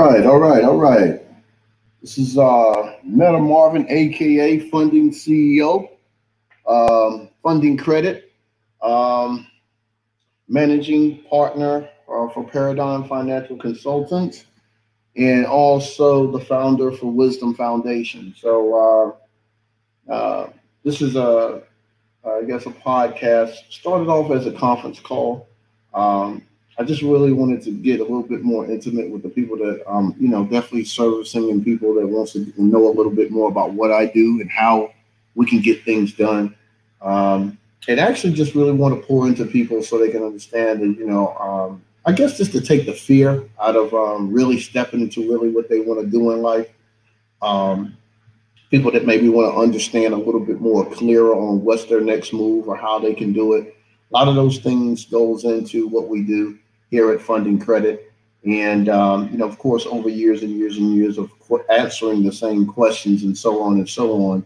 All right, all right, all right. This is uh, Meta Marvin, aka Funding CEO, um, Funding Credit, um, Managing Partner uh, for Paradigm Financial Consultants, and also the founder for Wisdom Foundation. So uh, uh, this is a, I guess, a podcast. Started off as a conference call. Um, I just really wanted to get a little bit more intimate with the people that, um, you know, definitely servicing and people that wants to know a little bit more about what I do and how we can get things done. Um, and actually just really want to pour into people so they can understand and, you know, um, I guess just to take the fear out of um, really stepping into really what they want to do in life. Um, people that maybe want to understand a little bit more clearer on what's their next move or how they can do it. A lot of those things goes into what we do here at Funding Credit. And, um, you know, of course, over years and years and years of answering the same questions and so on and so on,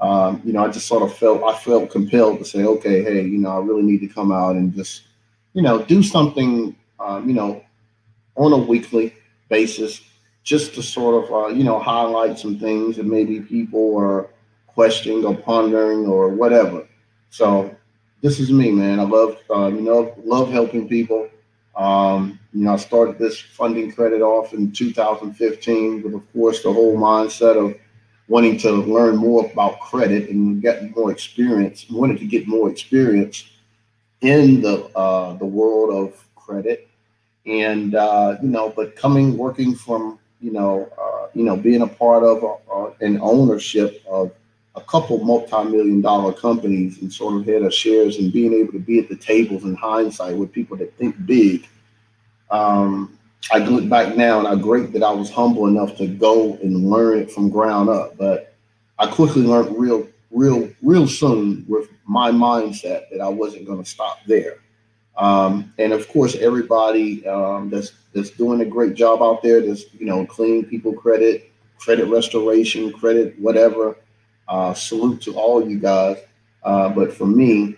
um, you know, I just sort of felt, I felt compelled to say, okay, hey, you know, I really need to come out and just, you know, do something, um, you know, on a weekly basis, just to sort of, uh, you know, highlight some things that maybe people are questioning or pondering or whatever. So this is me, man. I love, uh, you know, love helping people. Um, you know, I started this funding credit off in 2015 with, of course, the whole mindset of wanting to learn more about credit and get more experience. Wanted to get more experience in the uh, the world of credit, and uh, you know, but coming working from you know, uh, you know, being a part of uh, an ownership of a couple multi-million dollar companies and sort of had a shares and being able to be at the tables in hindsight with people that think big. Um, I look back now and I'm great that I was humble enough to go and learn it from ground up. But I quickly learned real, real, real soon with my mindset that I wasn't going to stop there. Um, and of course, everybody um, that's that's doing a great job out there, that's you know, cleaning people credit, credit restoration, credit whatever. Uh, salute to all you guys. Uh, but for me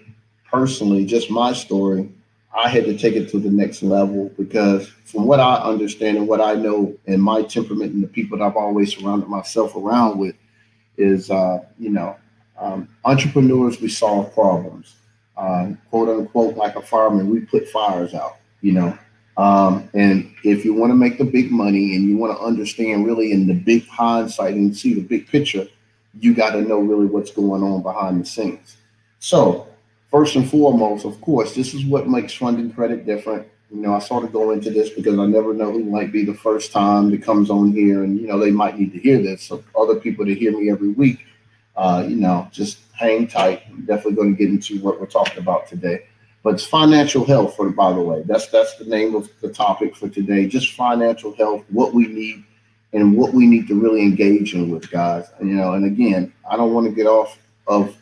personally, just my story, I had to take it to the next level because from what I understand and what I know and my temperament and the people that I've always surrounded myself around with is, uh, you know, um, entrepreneurs, we solve problems. Uh, quote unquote, like a fireman, we put fires out, you know. Um, and if you want to make the big money and you want to understand really in the big hindsight and see the big picture, you got to know really what's going on behind the scenes. So, first and foremost, of course, this is what makes funding credit different. You know, I sort of go into this because I never know who might be the first time that comes on here, and you know, they might need to hear this. So, other people that hear me every week, uh, you know, just hang tight. I'm definitely going to get into what we're talking about today. But it's financial health, for by the way. That's that's the name of the topic for today. Just financial health, what we need and what we need to really engage in with guys. You know, and again, I don't want to get off of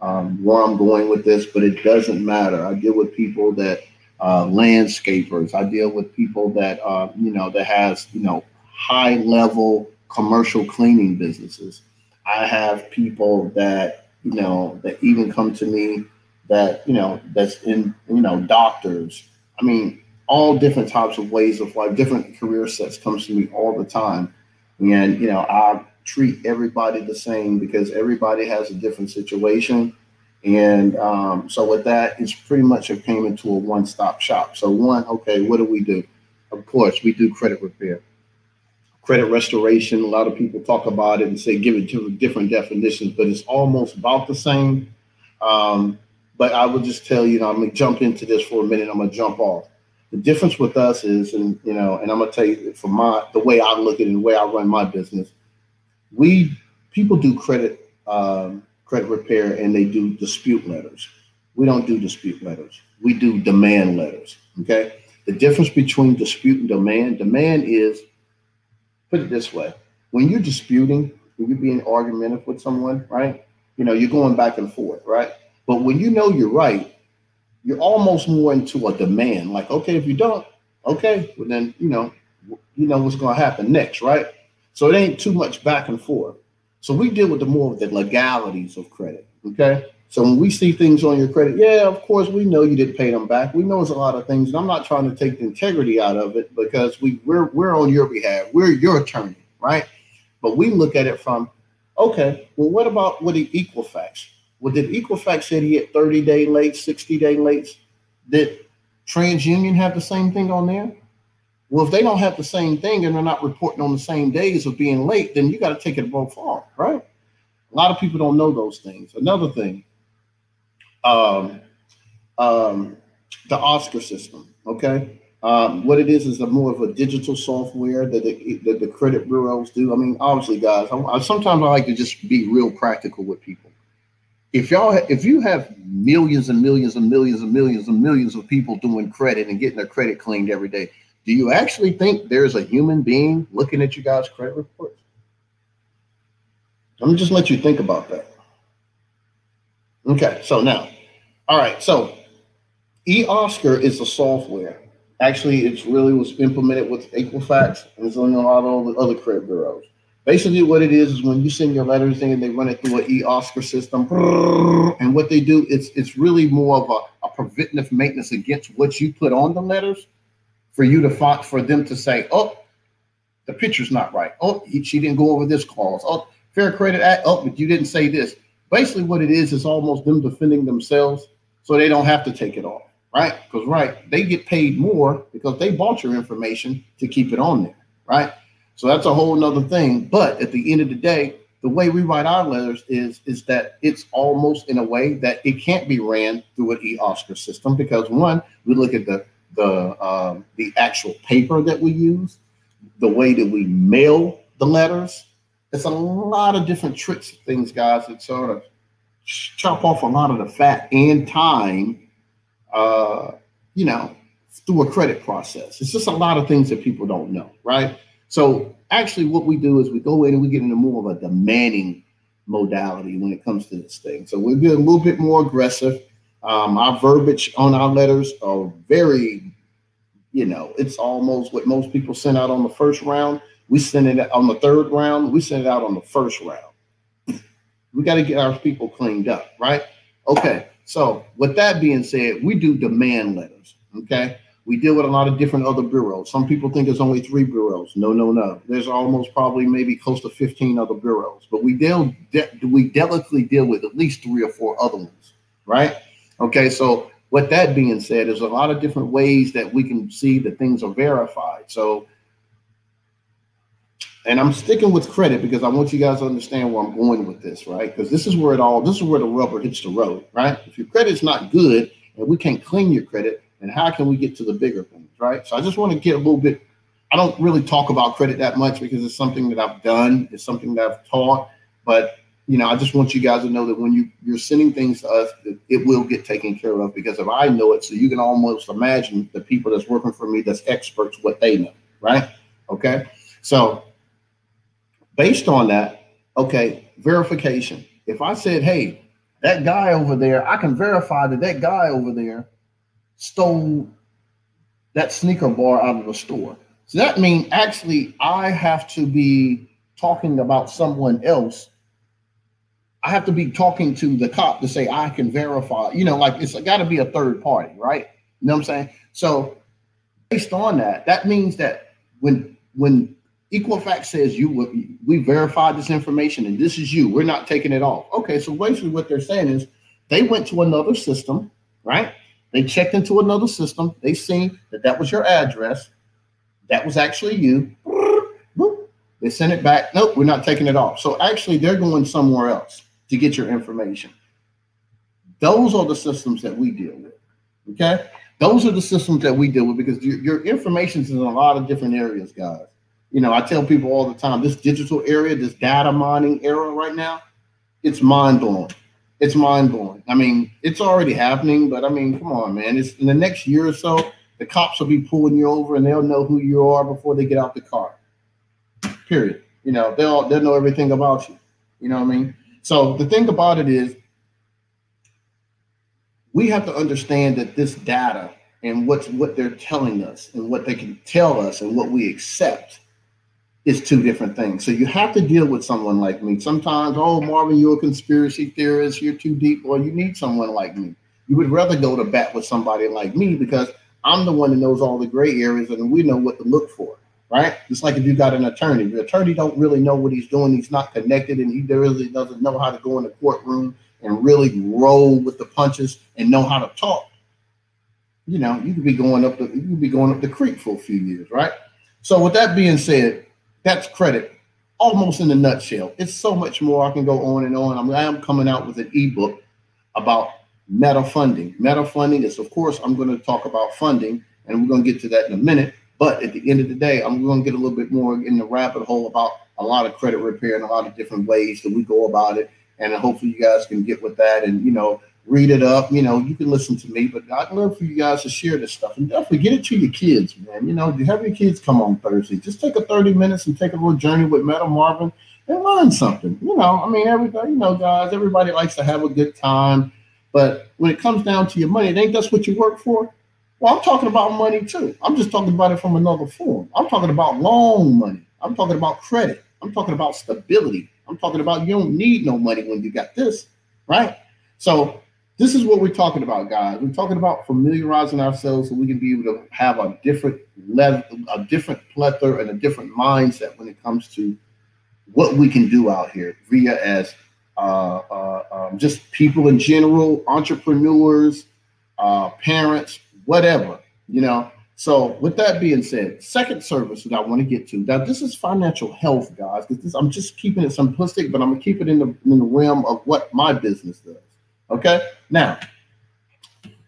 um, where I'm going with this, but it doesn't matter. I deal with people that uh, landscapers. I deal with people that uh, you know that has you know high level commercial cleaning businesses. I have people that you know that even come to me that you know that's in you know doctors. I mean, all different types of ways of life, different career sets comes to me all the time. And, you know, I treat everybody the same because everybody has a different situation. And um, so with that, it's pretty much it came into a one-stop shop. So one, okay, what do we do? Of course, we do credit repair, credit restoration. A lot of people talk about it and say give it different definitions, but it's almost about the same. Um, but I will just tell you, know, I'm gonna jump into this for a minute. I'm gonna jump off. The difference with us is, and you know, and I'm gonna tell you from my the way I look at it and the way I run my business, we people do credit um, credit repair and they do dispute letters. We don't do dispute letters. We do demand letters. Okay. The difference between dispute and demand, demand is put it this way: when you're disputing, when you're being argumentative with someone, right? You know, you're going back and forth, right? But when you know you're right, you're almost more into a demand. Like, okay, if you don't, okay, well then you know, you know what's going to happen next, right? So it ain't too much back and forth. So we deal with the more of the legalities of credit. Okay, So when we see things on your credit, yeah, of course we know you didn't pay them back. We know it's a lot of things, and I'm not trying to take the integrity out of it because we we're we're on your behalf. We're your attorney, right? But we look at it from, okay, well, what about what the Equifax? Well, did Equifax say he had 30 day late, 60 day late? Did TransUnion have the same thing on there? Well, if they don't have the same thing and they're not reporting on the same days of being late, then you got to take it above far, right? A lot of people don't know those things. Another thing, um, um, the Oscar system. Okay, um, what it is is a more of a digital software that the, that the credit bureaus do. I mean, obviously, guys. I, I, sometimes I like to just be real practical with people. If y'all, if you have millions and millions and millions and millions and millions of people doing credit and getting their credit cleaned every day, do you actually think there's a human being looking at you guys' credit reports? Let me just let you think about that. Okay, so now, all right, so eOscar is a software. Actually, it's really was implemented with Equifax and it's on a lot of the other credit bureaus. Basically, what it is is when you send your letters in, and they run it through an e-Oscar system, and what they do it's it's really more of a, a preventive maintenance against what you put on the letters, for you to find for them to say, oh, the picture's not right. Oh, he, she didn't go over this clause. Oh, Fair Credit Act. Oh, but you didn't say this. Basically, what it is is almost them defending themselves, so they don't have to take it off, right? Because right, they get paid more because they bought your information to keep it on there, right? So that's a whole nother thing. But at the end of the day, the way we write our letters is is that it's almost in a way that it can't be ran through an e-Oscar system because one, we look at the the um, the actual paper that we use, the way that we mail the letters, it's a lot of different tricks and things, guys, that sort of chop off a lot of the fat and time, uh, you know, through a credit process. It's just a lot of things that people don't know, right? So actually, what we do is we go in and we get into more of a demanding modality when it comes to this thing. So we get a little bit more aggressive. Um, our verbiage on our letters are very, you know, it's almost what most people send out on the first round. We send it on the third round. We send it out on the first round. We got to get our people cleaned up, right? Okay. So with that being said, we do demand letters. Okay. We deal with a lot of different other bureaus. Some people think there's only three bureaus. No, no, no. There's almost probably maybe close to 15 other bureaus, but we deal de- we delicately deal with at least three or four other ones, right? Okay, so with that being said, there's a lot of different ways that we can see that things are verified. So and I'm sticking with credit because I want you guys to understand where I'm going with this, right? Because this is where it all, this is where the rubber hits the road, right? If your credit's not good and we can't clean your credit, then how can we get to the bigger things, right? So I just want to get a little bit, I don't really talk about credit that much because it's something that I've done, it's something that I've taught, but you know, I just want you guys to know that when you you're sending things to us, it will get taken care of because if I know it, so you can almost imagine the people that's working for me that's experts what they know, right? Okay, so based on that, okay, verification. If I said, hey, that guy over there, I can verify that that guy over there stole that sneaker bar out of the store. So that means actually I have to be talking about someone else. I have to be talking to the cop to say I can verify, you know, like it's got to be a third party, right? You know what I'm saying? So based on that, that means that when when Equifax says you we verified this information and this is you. We're not taking it off. Okay, so basically what they're saying is they went to another system, right? They checked into another system. They seen that that was your address. That was actually you. They sent it back. Nope, we're not taking it off. So actually, they're going somewhere else to get your information. Those are the systems that we deal with. Okay, those are the systems that we deal with because your, your information is in a lot of different areas, guys you know, I tell people all the time, this digital area, this data mining era right now, it's mind blowing. It's mind blowing. I mean, it's already happening, but I mean, come on, man. It's in the next year or so, the cops will be pulling you over and they'll know who you are before they get out the car. Period. You know, they'll they'll know everything about you. You know what I mean? So the thing about it is we have to understand that this data and what's what they're telling us and what they can tell us and what we accept is two different things. So you have to deal with someone like me. Sometimes, oh, Marvin, you're a conspiracy theorist. You're too deep. Well, you need someone like me. You would rather go to bat with somebody like me because I'm the one that knows all the gray areas and we know what to look for, right? It's like if you got an attorney. The attorney don't really know what he's doing. He's not connected and he really doesn't know how to go in the courtroom and really roll with the punches and know how to talk. You know, you could be going up the you could be going up the creek for a few years, right? So with that being said, that's credit almost in a nutshell. It's so much more. I can go on and on. I'm, I'm coming out with an ebook about meta funding. Meta funding is, of course, I'm going to talk about funding, and we're going to get to that in a minute. But at the end of the day, I'm going to get a little bit more in the rabbit hole about a lot of credit repair and a lot of different ways that we go about it. And hopefully, you guys can get with that and you know read it up. You know, you can listen to me, but I'd love for you guys to share this stuff and definitely get it to your kids, man. You know, you have your kids come on Thursday. Just take a 30 minutes and take a little journey with Meta Marvin and learn something. You know, I mean, everybody, you know, guys, everybody likes to have a good time. But when it comes down to your money, it ain't that's what you work for. Well, I'm talking about money too. I'm just talking about it from another form. I'm talking about loan money. I'm talking about credit. I'm talking about stability. I'm talking about you don't need no money when you got this, right? So this is what we're talking about, guys. We're talking about familiarizing ourselves so we can be able to have a different level, a different plethora, and a different mindset when it comes to what we can do out here via as uh, uh, um, just people in general, entrepreneurs, uh, parents, whatever, you know. So, with that being said, second service that I want to get to now, this is financial health, guys. Because I'm just keeping it simplistic, but I'm gonna keep it in the in the realm of what my business does. Okay. Now,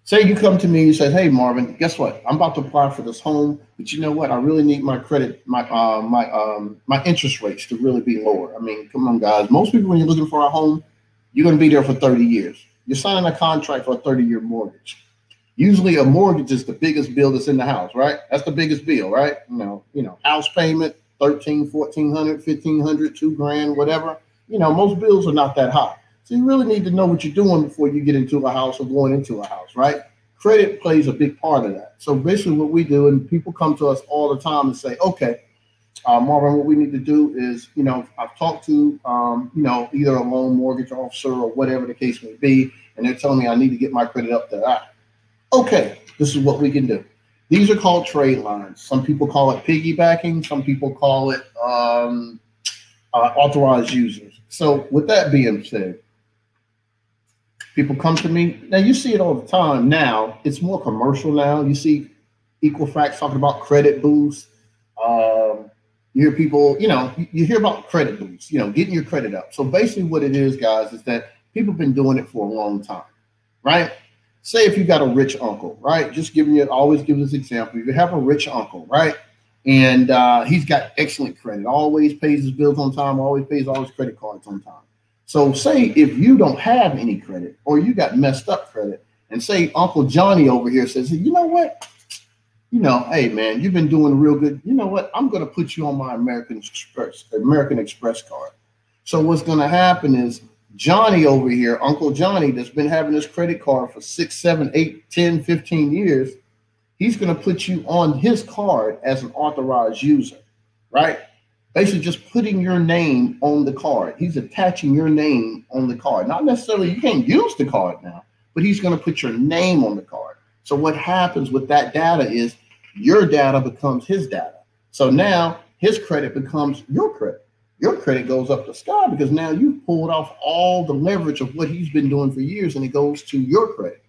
say you come to me and you say, "Hey, Marvin, guess what? I'm about to apply for this home, but you know what? I really need my credit, my uh, my um, my interest rates to really be lower. I mean, come on, guys. Most people, when you're looking for a home, you're going to be there for 30 years. You're signing a contract for a 30 year mortgage. Usually, a mortgage is the biggest bill that's in the house, right? That's the biggest bill, right? You know, you know, house payment, 13, 1400, 1500, two grand, whatever. You know, most bills are not that high. So you really need to know what you're doing before you get into a house or going into a house, right? Credit plays a big part of that. So basically, what we do, and people come to us all the time and say, okay, uh, Marvin, what we need to do is, you know, I've talked to, um, you know, either a loan mortgage officer or whatever the case may be, and they're telling me I need to get my credit up there. Ah, okay, this is what we can do. These are called trade lines. Some people call it piggybacking. Some people call it um, uh, authorized users. So, with that being said, People come to me. Now you see it all the time now. It's more commercial now. You see Equifax talking about credit boosts. Um, you hear people, you know, you, hear about credit boosts, you know, getting your credit up. So basically what it is, guys, is that people have been doing it for a long time, right? Say if you got a rich uncle, right? Just giving you always give this example. If you have a rich uncle, right? And uh, he's got excellent credit, always pays his bills on time, always pays all his credit cards on time. So say if you don't have any credit or you got messed up credit, and say Uncle Johnny over here says, you know what? You know, hey man, you've been doing real good. You know what? I'm gonna put you on my American Express, American Express card. So what's gonna happen is Johnny over here, Uncle Johnny, that's been having this credit card for six, seven, eight, 10, 15 years, he's gonna put you on his card as an authorized user, right? Basically just putting your name on the card. He's attaching your name on the card. Not necessarily you can't use the card now, but he's going to put your name on the card. So what happens with that data is your data becomes his data. So now his credit becomes your credit. Your credit goes up the sky because now you've pulled off all the leverage of what he's been doing for years and it goes to your credit.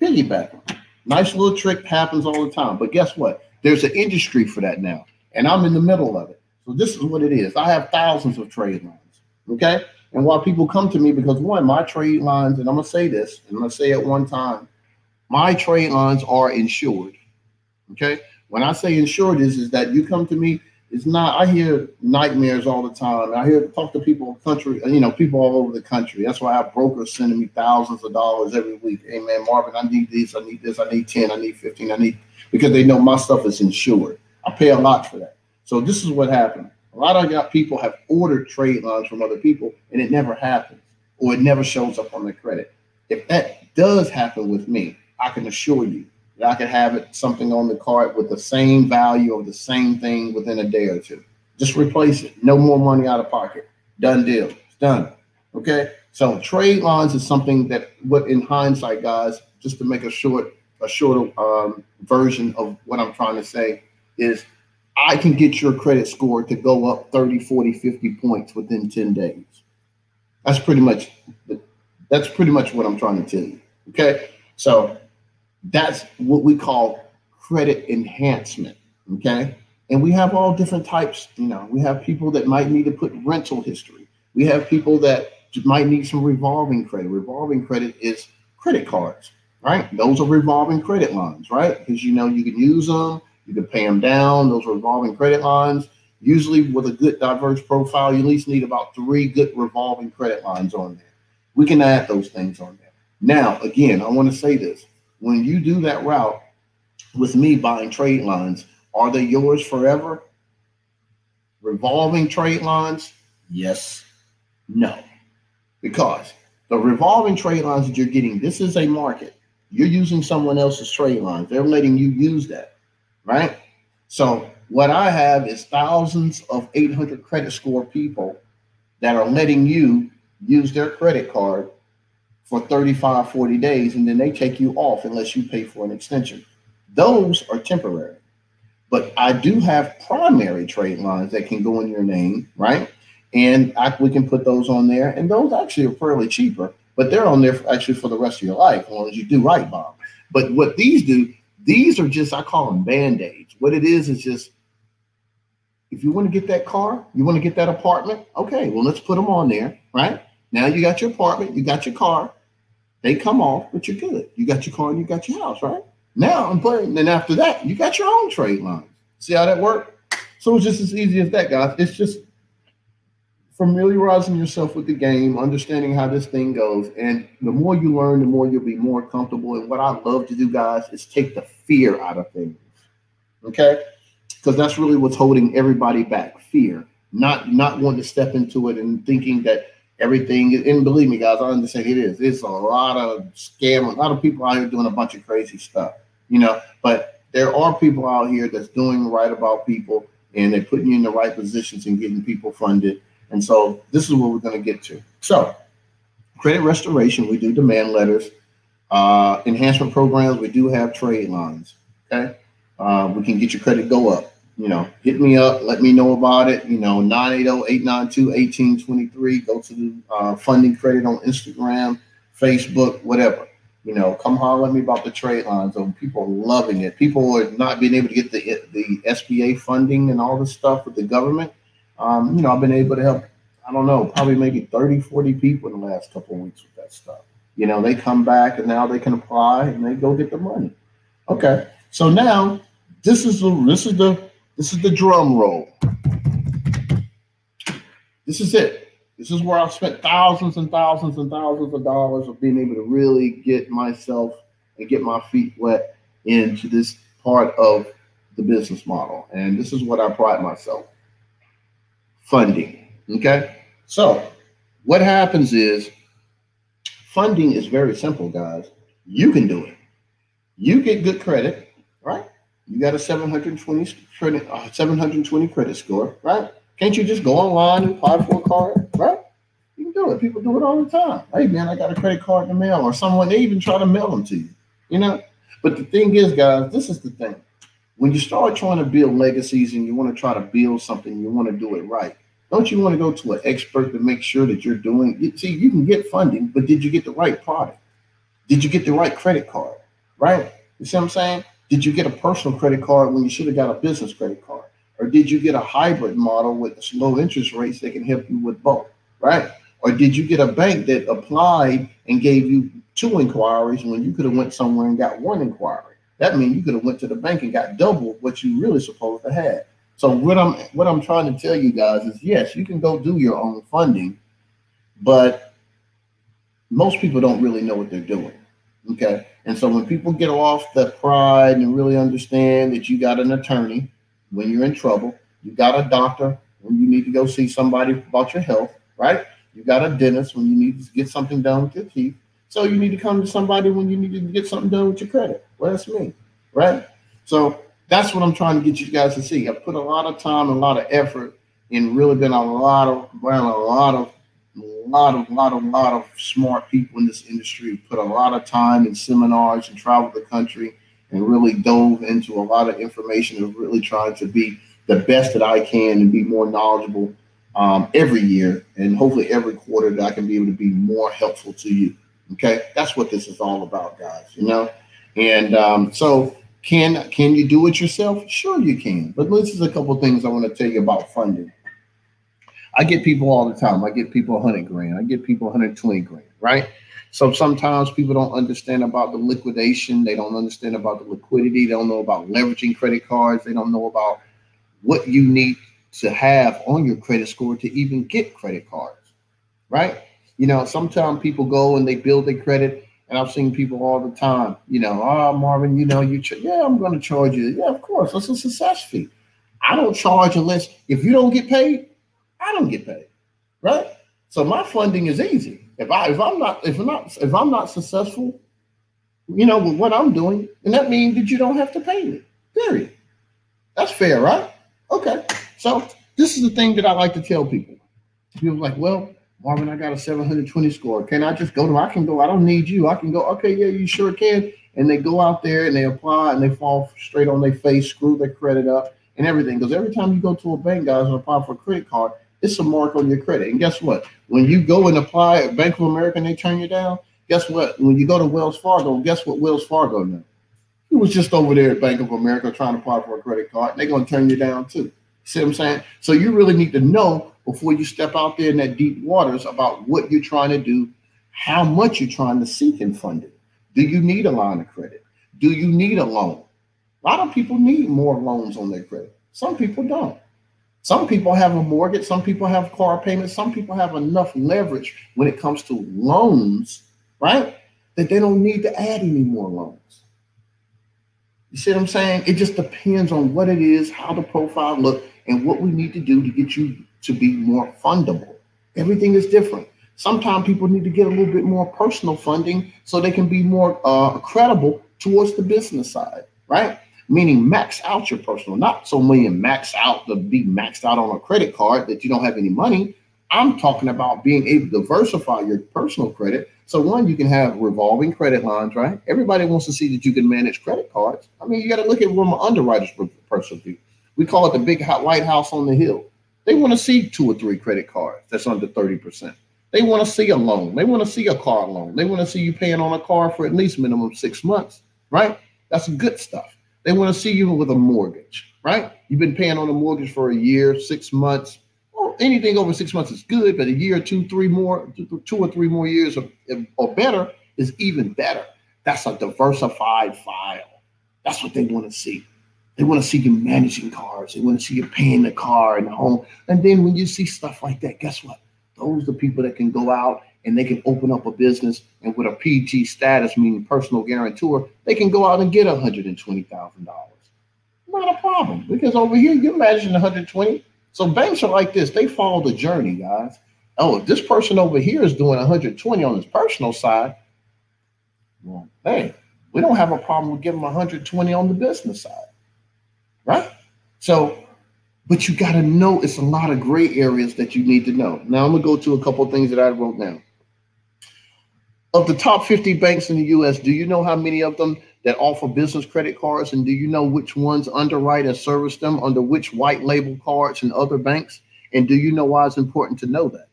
Piggyback. Nice little trick happens all the time. But guess what? There's an industry for that now. And I'm in the middle of it. So this is what it is. I have thousands of trade lines. Okay. And while people come to me, because one, my trade lines, and I'm gonna say this, and I'm gonna say it one time, my trade lines are insured. Okay. When I say insured is is that you come to me, it's not I hear nightmares all the time. I hear talk to people country, you know, people all over the country. That's why I have brokers sending me thousands of dollars every week. Hey man, Marvin, I need this, I need this, I need 10, I need 15, I need because they know my stuff is insured. I pay a lot for that. So this is what happened. A lot of people have ordered trade lines from other people, and it never happens, or it never shows up on their credit. If that does happen with me, I can assure you that I can have it something on the card with the same value of the same thing within a day or two. Just replace it. No more money out of pocket. Done deal. It's done. Okay. So trade lines is something that what in hindsight, guys, just to make a short, a shorter um, version of what I'm trying to say is I can get your credit score to go up 30, 40, 50 points within 10 days. That's pretty much that's pretty much what I'm trying to tell you. Okay. So that's what we call credit enhancement. Okay. And we have all different types. You know, we have people that might need to put rental history. We have people that might need some revolving credit. Revolving credit is credit cards, right? Those are revolving credit lines, right? Because you know you can use them, you can pay them down. Those revolving credit lines. Usually, with a good diverse profile, you at least need about three good revolving credit lines on there. We can add those things on there. Now, again, I want to say this: when you do that route with me buying trade lines, are they yours forever? Revolving trade lines? Yes. No. Because the revolving trade lines that you're getting, this is a market. You're using someone else's trade lines. They're letting you use that, right? So what I have is thousands of 800 credit score people that are letting you use their credit card for 35, 40 days, and then they take you off unless you pay for an extension. Those are temporary. But I do have primary trade lines that can go in your name, right? And I, we can put those on there. And those actually are fairly cheaper, but they're on there for, actually for the rest of your life, as long as you do right, Bob. But what these do, these are just, I call them band aids. What it is is just, if you want to get that car, you want to get that apartment, okay, well, let's put them on there, right? Now you got your apartment, you got your car, they come off, but you're good. You got your car and you got your house, right? Now I'm playing. Then after that, you got your own trade lines. See how that worked? So it's just as easy as that, guys. It's just familiarizing yourself with the game, understanding how this thing goes. And the more you learn, the more you'll be more comfortable. And what I love to do, guys, is take the fear out of things. Okay? Because that's really what's holding everybody back. Fear. Not not wanting to step into it and thinking that everything and believe me, guys, I understand it is. It's a lot of scam, a lot of people out here doing a bunch of crazy stuff you know, but there are people out here that's doing right about people and they're putting you in the right positions and getting people funded. And so this is what we're going to get to. So credit restoration, we do demand letters. Uh, enhancement programs, we do have trade lines. Okay. Uh, we can get your credit go up. You know, hit me up, let me know about it. You know, 980-892-1823. Go to the uh, funding credit on Instagram, Facebook, whatever. You know, come holler at me about the trade lines. Of people are loving it. People are not being able to get the the SBA funding and all this stuff with the government. Um, you know, I've been able to help. I don't know, probably maybe 30, 40 people in the last couple of weeks with that stuff. You know, they come back and now they can apply and they go get the money. Okay, so now this is the this is the this is the drum roll. This is it. This is where I've spent thousands and thousands and thousands of dollars of being able to really get myself and get my feet wet into this part of the business model. And this is what I pride myself funding. Okay. So, what happens is funding is very simple, guys. You can do it. You get good credit, right? You got a 720 credit, uh, 720 credit score, right? Can't you just go online and apply for a card, right? You can do it. People do it all the time. Hey, man, I got a credit card in the mail, or someone they even try to mail them to you. You know. But the thing is, guys, this is the thing. When you start trying to build legacies and you want to try to build something, you want to do it right. Don't you want to go to an expert to make sure that you're doing it? See, you can get funding, but did you get the right product? Did you get the right credit card? Right? You see what I'm saying? Did you get a personal credit card when you should have got a business credit card? Or did you get a hybrid model with low interest rates that can help you with both, right? Or did you get a bank that applied and gave you two inquiries when you could have went somewhere and got one inquiry? That means you could have went to the bank and got double what you really supposed to have. So what I'm what I'm trying to tell you guys is yes, you can go do your own funding, but most people don't really know what they're doing. Okay. And so when people get off the pride and really understand that you got an attorney when you're in trouble. You got a doctor when you need to go see somebody about your health, right? You got a dentist when you need to get something done with your teeth. So you need to come to somebody when you need to get something done with your credit. Well, that's me, right? So that's what I'm trying to get you guys to see. I put a lot of time, a lot of effort and really been a lot of around a lot of lot of lot of lot of smart people in this industry put a lot of time in seminars and traveled the country and really dove into a lot of information and really trying to be the best that I can and be more knowledgeable um, every year and hopefully every quarter that I can be able to be more helpful to you. Okay, that's what this is all about, guys. You know, and um, so can can you do it yourself? Sure, you can. But this is a couple things I want to tell you about funding. I get people all the time. I get people 100 grand. I get people 120 grand, right? So sometimes people don't understand about the liquidation. They don't understand about the liquidity. They don't know about leveraging credit cards. They don't know about what you need to have on your credit score to even get credit cards, right? You know, sometimes people go and they build their credit, and I've seen people all the time, you know, oh, Marvin, you know, you, ch- yeah, I'm going to charge you. Yeah, of course, that's a success fee. I don't charge unless, if you don't get paid, I don't get paid, right? So my funding is easy. If I if I'm not if I'm not if I'm not successful, you know, with what I'm doing, and that means that you don't have to pay me. Period. That's fair, right? Okay. So this is the thing that I like to tell people. People like, well, Marvin, I got a 720 score. Can I just go to? I can go. I don't need you. I can go. Okay, yeah, you sure can. And they go out there and they apply and they fall straight on their face, screw their credit up and everything. Because every time you go to a bank, guys, and apply for a credit card, it's a mark on your credit. And guess what? When you go and apply at Bank of America and they turn you down, guess what? When you go to Wells Fargo, guess what Wells Fargo knows? He was just over there at Bank of America trying to apply for a credit card. They're going to turn you down too. See what I'm saying? So you really need to know before you step out there in that deep waters about what you're trying to do, how much you're trying to seek in funding. Do you need a line of credit? Do you need a loan? A lot of people need more loans on their credit. Some people don't. Some people have a mortgage, some people have car payments, some people have enough leverage when it comes to loans, right? That they don't need to add any more loans. You see what I'm saying? It just depends on what it is, how the profile look, and what we need to do to get you to be more fundable. Everything is different. Sometimes people need to get a little bit more personal funding so they can be more uh, credible towards the business side, right? meaning max out your personal, not so many max out to be maxed out on a credit card that you don't have any money. I'm talking about being able to diversify your personal credit. So one, you can have revolving credit lines, right? Everybody wants to see that you can manage credit cards. I mean, you got to look at from an underwriter's perspective. We call it the big hot white house on the hill. They want to see two or three credit cards that's under 30%. They want to see a loan. They want to see a car loan. They want to see you paying on a car for at least minimum six months, right? That's good stuff. They want to see you with a mortgage, right? You've been paying on a mortgage for a year, six months, or anything over six months is good, but a year, two, three more, two or three more years or, or better is even better. That's a diversified file. That's what they want to see. They want to see you managing cars. They want to see you paying the car and the home. And then when you see stuff like that, guess what? Those are the people that can go out and they can open up a business and with a PG status, meaning personal guarantor, they can go out and get $120,000. Not a problem because over here, you imagine 120. So banks are like this, they follow the journey, guys. Oh, if this person over here is doing 120 on his personal side, well, hey, we don't have a problem with giving 120 on the business side, right? So, but you got to know it's a lot of gray areas that you need to know. Now, I'm gonna go to a couple things that I wrote down of the top 50 banks in the US, do you know how many of them that offer business credit cards? And do you know which ones underwrite and service them under which white label cards and other banks? And do you know why it's important to know that?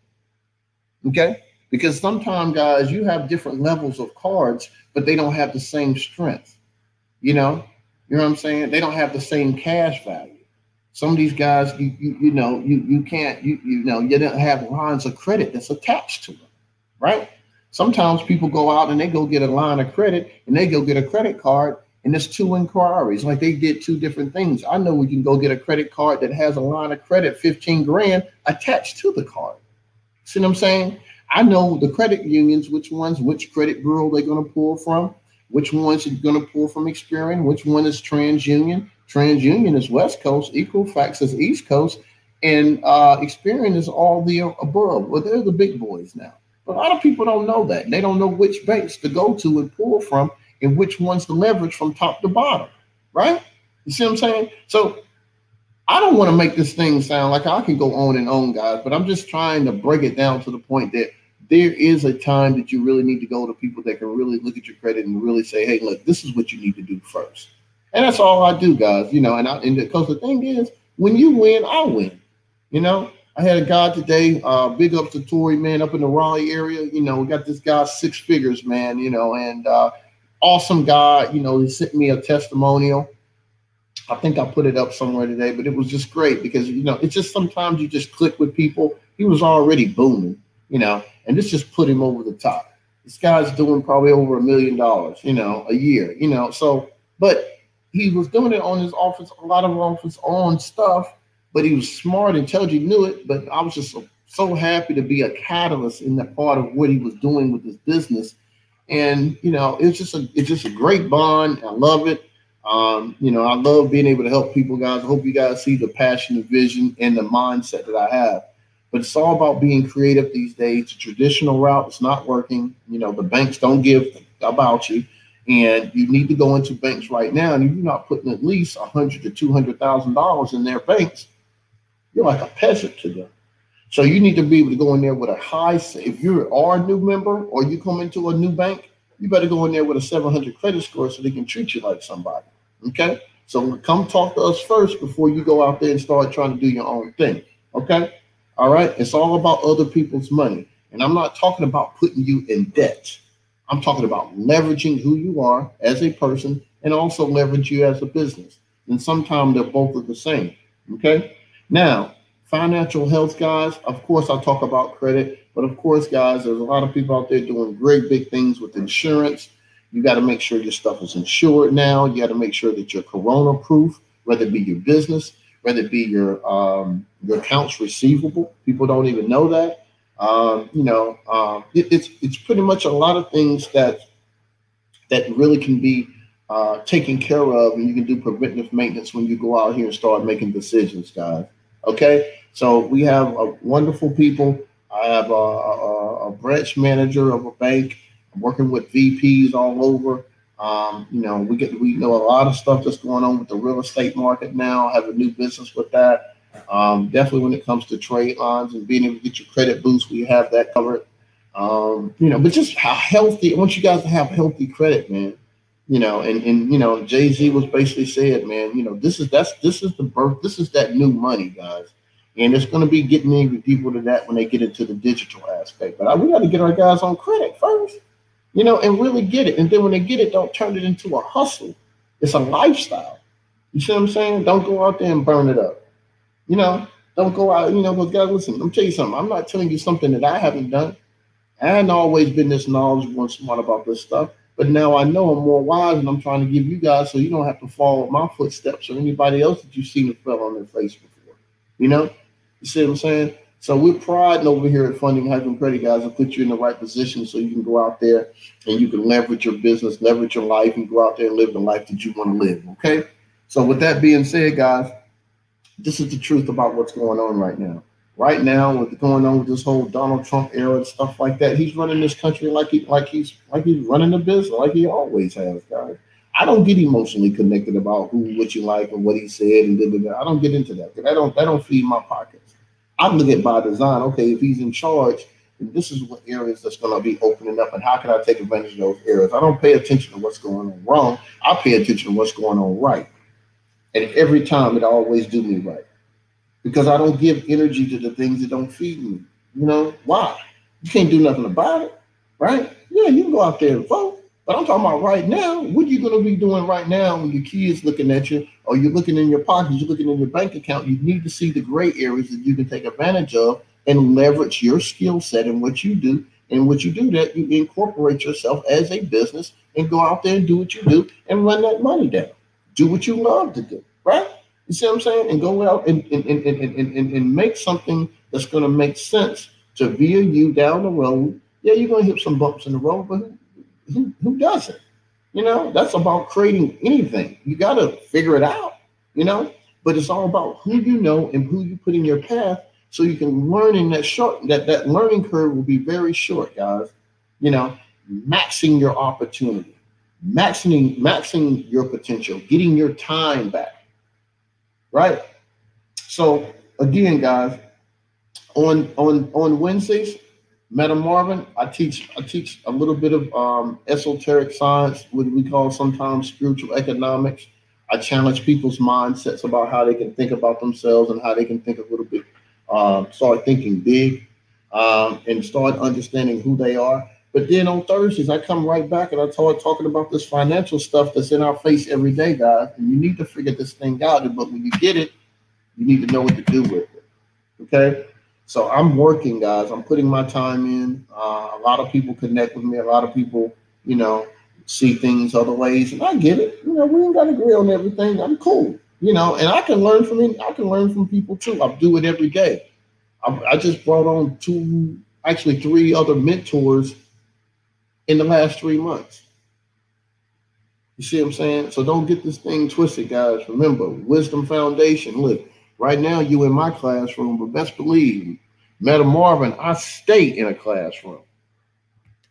Okay. Because sometimes, guys, you have different levels of cards, but they don't have the same strength. You know, you know what I'm saying? They don't have the same cash value. Some of these guys, you, you, you know, you, you can't, you, you know, you don't have lines of credit that's attached to them, right? Sometimes people go out and they go get a line of credit and they go get a credit card and there's two inquiries. Like they did two different things. I know we can go get a credit card that has a line of credit, 15 grand attached to the card. See what I'm saying? I know the credit unions, which ones, which credit bureau they're going to pull from, which ones going to pull from Experian, which one is TransUnion. TransUnion is West Coast, Equifax is East Coast, and uh, Experian is all the above. Well, they're the big boys now. But a lot of people don't know that. They don't know which banks to go to and pull from and which ones to leverage from top to bottom, right? You see what I'm saying? So I don't want to make this thing sound like I can go on and on, guys, but I'm just trying to break it down to the point that there is a time that you really need to go to people that can really look at your credit and really say, hey, look, this is what you need to do first. And that's all I do, guys. You know, and I and because the thing is, when you win, I win. You know, I had a guy today, uh, big up to Tory, man, up in the Raleigh area. You know, we got this guy six figures, man, you know, and uh, awesome guy. You know, he sent me a testimonial. I think I put it up somewhere today, but it was just great because, you know, it's just sometimes you just click with people. He was already booming, you know, and this just put him over the top. This guy's doing probably over a million dollars, you know, a year, you know. So, but he was doing it on his office, a lot of office on stuff, but he was smart, intelligent, knew it. But I was just so, so happy to be a catalyst in that part of what he was doing with his business. And you know, it's just a it's just a great bond. I love it. Um, you know, I love being able to help people, guys. I hope you guys see the passion, the vision, and the mindset that I have. But it's all about being creative these days. The traditional route is not working. You know, the banks don't give about you, and you need to go into banks right now. And if you're not putting at least a hundred to two hundred thousand dollars in their banks, you're like a peasant to them. So you need to be able to go in there with a high. If you are a new member or you come into a new bank, you better go in there with a 700 credit score so they can treat you like somebody. Okay. So come talk to us first before you go out there and start trying to do your own thing. Okay. All right. It's all about other people's money. And I'm not talking about putting you in debt. I'm talking about leveraging who you are as a person and also leverage you as a business. And sometimes they're both of the same. Okay. Now, financial health, guys, of course, I talk about credit, but of course, guys, there's a lot of people out there doing great big things with insurance. You got to make sure your stuff is insured now. You got to make sure that you're corona proof, whether it be your business, whether it be your um, your accounts receivable. People don't even know that. Um, you know, um, it, it's it's pretty much a lot of things that that really can be uh, taken care of, and you can do preventive maintenance when you go out here and start making decisions, guys. Okay, so we have a wonderful people. I have a, a, a branch manager of a bank. I'm working with VPs all over. Um, you know, we get we know a lot of stuff that's going on with the real estate market now. I have a new business with that. Um, definitely when it comes to trade lines and being able to get your credit boost, we have that covered. Um, you know, but just how healthy. I want you guys to have healthy credit, man. You know, and and you know, Jay Z was basically said, man, you know, this is that's this is the birth, this is that new money, guys. And it's going to be getting even deeper to that when they get into the digital aspect. But I, we got to get our guys on credit first you know, and really get it. And then when they get it, don't turn it into a hustle. It's a lifestyle. You see what I'm saying? Don't go out there and burn it up. You know, don't go out, you know, but God, listen, I'm tell you something. I'm not telling you something that I haven't done. I hadn't always been this knowledgeable and smart about this stuff. But now I know I'm more wise and I'm trying to give you guys so you don't have to follow my footsteps or anybody else that you've seen that fell on their face before. You know? You see what I'm saying? So we're priding over here at Funding Hyphen Credit, guys, and put you in the right position so you can go out there and you can leverage your business, leverage your life, and go out there and live the life that you want to live. Okay. So with that being said, guys, this is the truth about what's going on right now. Right now, what's going on with this whole Donald Trump era and stuff like that, he's running this country like he like he's like he's running a business, like he always has, guys. I don't get emotionally connected about who, what you like, or what he said, and da, da, da. I don't get into that. I don't. That don't feed my pockets. I'm looking at by design. Okay, if he's in charge, this is what areas that's going to be opening up, and how can I take advantage of those areas? I don't pay attention to what's going on wrong. I pay attention to what's going on right, and every time it always do me right, because I don't give energy to the things that don't feed me. You know why? You can't do nothing about it, right? Yeah, you can go out there and vote, but I'm talking about right now. What are you going to be doing right now when your kids looking at you, or you're looking in your pockets, you're looking in your bank account? You need to see the gray areas that you can take advantage of and leverage your skill set and what you do. And what you do that you incorporate yourself as a business and go out there and do what you do and run that money down. Do what you love to do, right? You see what I'm saying? And go out and and, and, and, and, and make something that's going to make sense to veer you down the road. Yeah, you're going to hit some bumps in the road, but who, doesn't? You know, that's about creating anything. You got to figure it out, you know, but it's all about who you know and who you put in your path so you can learn in that short, that, that learning curve will be very short, guys. You know, maxing your opportunity, maxing, maxing your potential, getting your time back, right? So again, guys, on on on Wednesdays, Meta Marvin, I teach I teach a little bit of um, esoteric science, what we call sometimes spiritual economics. I challenge people's mindsets about how they can think about themselves and how they can think a little bit, um, start thinking big, um, and start understanding who they are. But then on Thursdays, I come right back and I start talking about this financial stuff that's in our face every day, guys. And you need to figure this thing out. But when you get it, you need to know what to do with it. Okay. So I'm working, guys. I'm putting my time in. Uh, a lot of people connect with me. A lot of people, you know, see things other ways, and I get it. You know, we ain't got to agree on everything. I'm cool. You know, and I can learn from it. I can learn from people too. I do it every day. I, I just brought on two, actually three other mentors in the last three months. You see what I'm saying? So don't get this thing twisted, guys. Remember, Wisdom Foundation. Look, right now you in my classroom, but best believe, Meta Marvin, I stay in a classroom,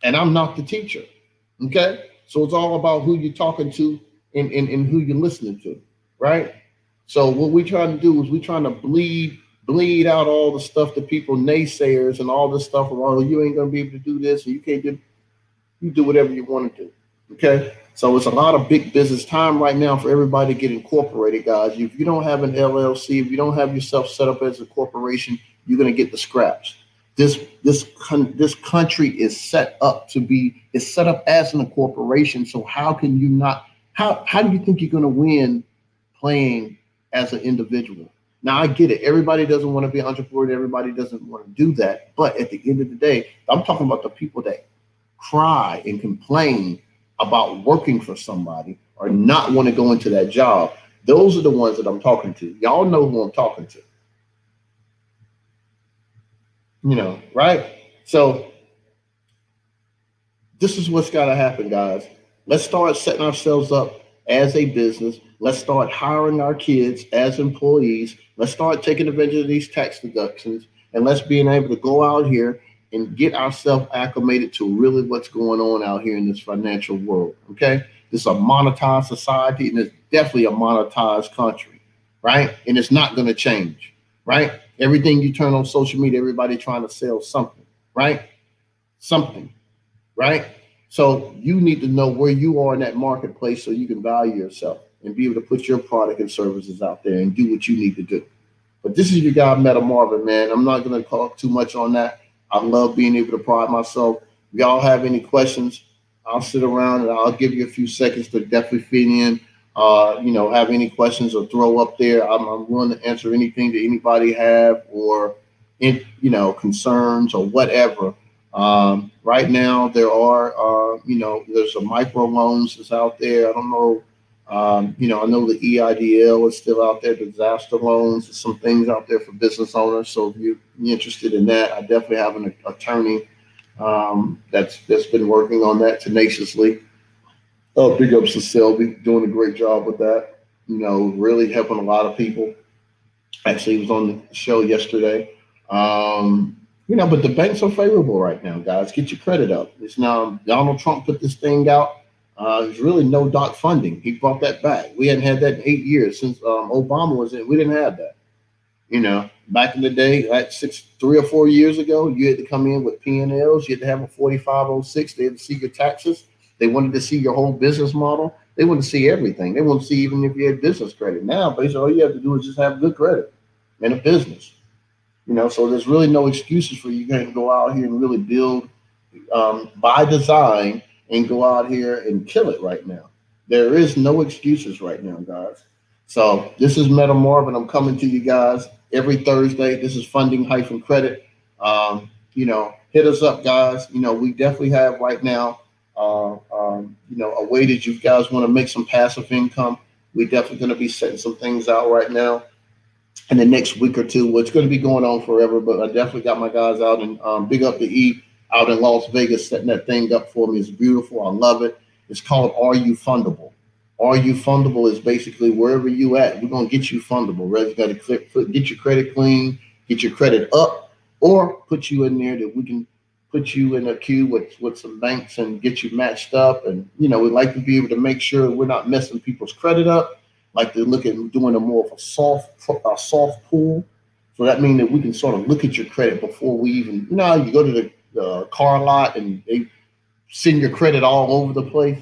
and I'm not the teacher. Okay, so it's all about who you're talking to and, and, and who you're listening to, right? So what we trying to do is we're trying to bleed bleed out all the stuff that people naysayers and all this stuff. Oh, you ain't gonna be able to do this, and you can't do you do whatever you want to do. Okay. So it's a lot of big business time right now for everybody to get incorporated, guys. If you don't have an LLC, if you don't have yourself set up as a corporation, you're going to get the scraps. This this this country is set up to be is set up as a corporation. So how can you not? How how do you think you're going to win playing as an individual? Now I get it. Everybody doesn't want to be an entrepreneur. Everybody doesn't want to do that. But at the end of the day, I'm talking about the people that cry and complain about working for somebody or not want to go into that job, those are the ones that I'm talking to. Y'all know who I'm talking to. You know, right? So this is what's got to happen, guys. Let's start setting ourselves up as a business. Let's start hiring our kids as employees. Let's start taking advantage of these tax deductions. And let's being able to go out here and get ourselves acclimated to really what's going on out here in this financial world. Okay. This is a monetized society and it's definitely a monetized country, right? And it's not going to change, right? Everything you turn on social media, everybody trying to sell something, right? Something, right? So you need to know where you are in that marketplace so you can value yourself and be able to put your product and services out there and do what you need to do. But this is your guy, Meta Marvin, man. I'm not going to talk too much on that. I love being able to pride myself. If y'all have any questions, I'll sit around and I'll give you a few seconds to definitely fit in. Uh, you know, have any questions or throw up there. I'm, I'm willing to answer anything that anybody have or, in, you know, concerns or whatever. Um, right now, there are, uh, you know, there's a micro loans that's out there. I don't know um, you know, I know the EIDL is still out there, disaster loans, some things out there for business owners. So if you're interested in that, I definitely have an attorney um, that's that's been working on that tenaciously. Oh, big ups to Selby, doing a great job with that. You know, really helping a lot of people. Actually, he was on the show yesterday. Um, you know, but the banks are favorable right now, guys. Get your credit up. It's now Donald Trump put this thing out uh, there's really no DOC funding. He brought that back. We hadn't had that in eight years since um, Obama was in. We didn't have that. You know, back in the day, like six, three or four years ago, you had to come in with P&Ls. You had to have a 4506. They had to see your taxes. They wanted to see your whole business model. They wanted to see everything. They wanted to see even if you had business credit. Now, basically, all you have to do is just have good credit and a business. You know, so there's really no excuses for you going to go out here and really build um, by design – and go out here and kill it right now. There is no excuses right now, guys. So this is Meta Marvin. I'm coming to you guys every Thursday. This is funding hyphen credit. Um, you know, hit us up, guys. You know, we definitely have right now, uh, um, you know, a way that you guys want to make some passive income. We're definitely going to be setting some things out right now in the next week or two. It's going to be going on forever, but I definitely got my guys out and um, big up to E out in Las Vegas setting that thing up for me. It's beautiful. I love it. It's called Are You Fundable? Are You Fundable is basically wherever you at, we're gonna get you fundable. Whether you got to get your credit clean, get your credit up, or put you in there that we can put you in a queue with with some banks and get you matched up. And you know, we'd like to be able to make sure we're not messing people's credit up like to look at doing a more of a soft, a soft pull. So that means that we can sort of look at your credit before we even, you know, you go to the, the car lot and they send your credit all over the place.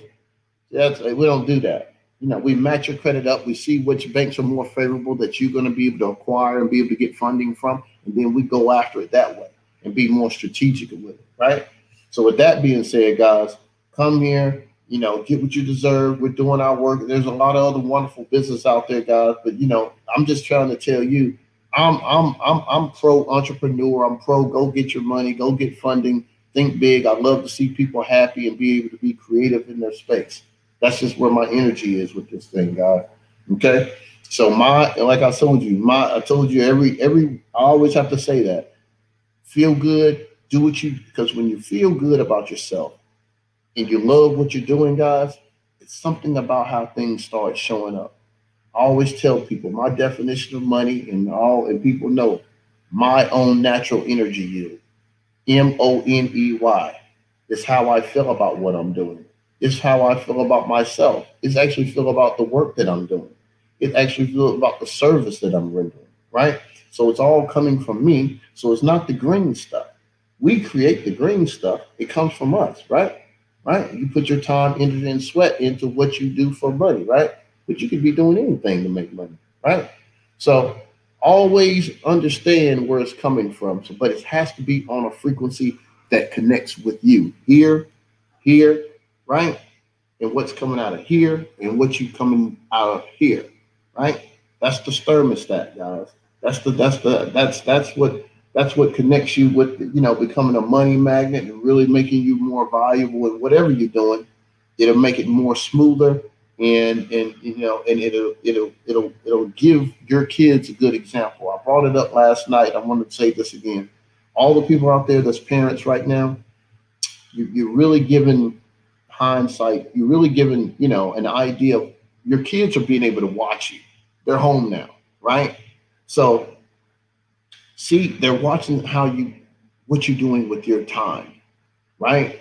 That's we don't do that. You know, we match your credit up. We see which banks are more favorable that you're going to be able to acquire and be able to get funding from, and then we go after it that way and be more strategic with it, right? So with that being said, guys, come here, you know, get what you deserve. We're doing our work. There's a lot of other wonderful business out there, guys. But you know, I'm just trying to tell you, I'm I'm I'm I'm pro entrepreneur. I'm pro go get your money, go get funding, think big. I love to see people happy and be able to be creative in their space. That's just where my energy is with this thing, guys. Okay. So my like I told you, my I told you every every I always have to say that. Feel good, do what you because when you feel good about yourself, and you love what you're doing, guys, it's something about how things start showing up. I always tell people my definition of money and all, and people know my own natural energy yield. M O N E Y. It's how I feel about what I'm doing. It's how I feel about myself. It's actually feel about the work that I'm doing. It actually feel about the service that I'm rendering, right? So it's all coming from me. So it's not the green stuff. We create the green stuff. It comes from us, right? right? You put your time, energy, and sweat into what you do for money, right? But you could be doing anything to make money, right? So always understand where it's coming from. So, but it has to be on a frequency that connects with you here, here, right? And what's coming out of here and what you coming out of here, right? That's the thermostat, guys. That's the that's the that's that's what that's what connects you with you know becoming a money magnet and really making you more valuable in whatever you're doing it'll make it more smoother and and you know and it'll it'll it'll it'll give your kids a good example. I brought it up last night. I want to say this again. All the people out there that's parents right now you, you're really giving hindsight. You're really giving you know an idea of your kids are being able to watch you. They're home now right? So see they're watching how you what you're doing with your time right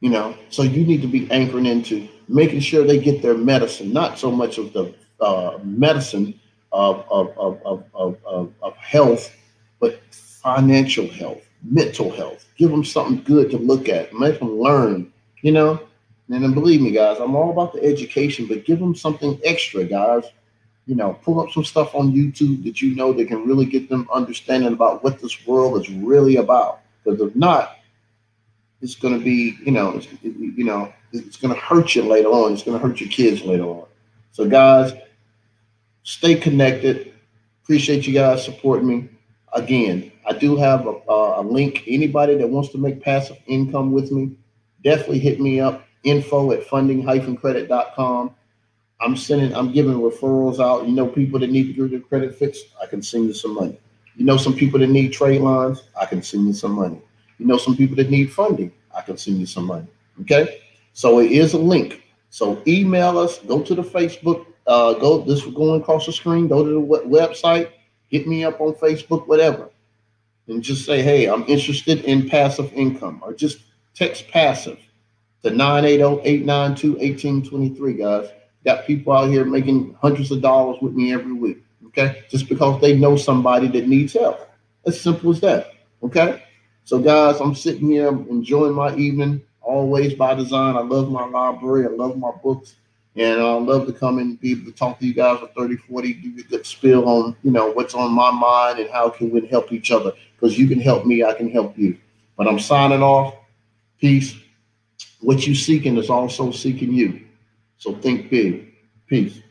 you know? So you need to be anchoring into making sure they get their medicine not so much of the uh, medicine of of, of, of, of, health but financial health mental health. Give them something good to look at make them learn you know? And then believe me guys i'm all about the education but give them something extra guys. You know, pull up some stuff on YouTube that you know that can really get them understanding about what this world is really about. Because if not, it's going to be, you know, it's, you know, it's going to hurt you later on. It's going to hurt your kids later on. So, guys, stay connected. Appreciate you guys supporting me. Again, I do have a, a link. Anybody that wants to make passive income with me, definitely hit me up. Info at funding-credit.com. I'm sending, I'm giving referrals out. You know, people that need to get their credit fixed, I can send you some money. You know, some people that need trade lines, I can send you some money. You know, some people that need funding, I can send you some money. Okay. So it is a link. So email us, go to the Facebook, uh, go this going across the screen, go to the website, hit me up on Facebook, whatever. And just say, hey, I'm interested in passive income, or just text passive to 980-892-1823, guys. Got people out here making hundreds of dollars with me every week. Okay. Just because they know somebody that needs help. As simple as that. Okay. So, guys, I'm sitting here enjoying my evening, always by design. I love my library. I love my books. And I love to come and be able to talk to you guys for 30, 40, give you a good spill on, you know, what's on my mind and how can we help each other. Because you can help me, I can help you. But I'm signing off. Peace. What you seeking is also seeking you. So think big. Peace.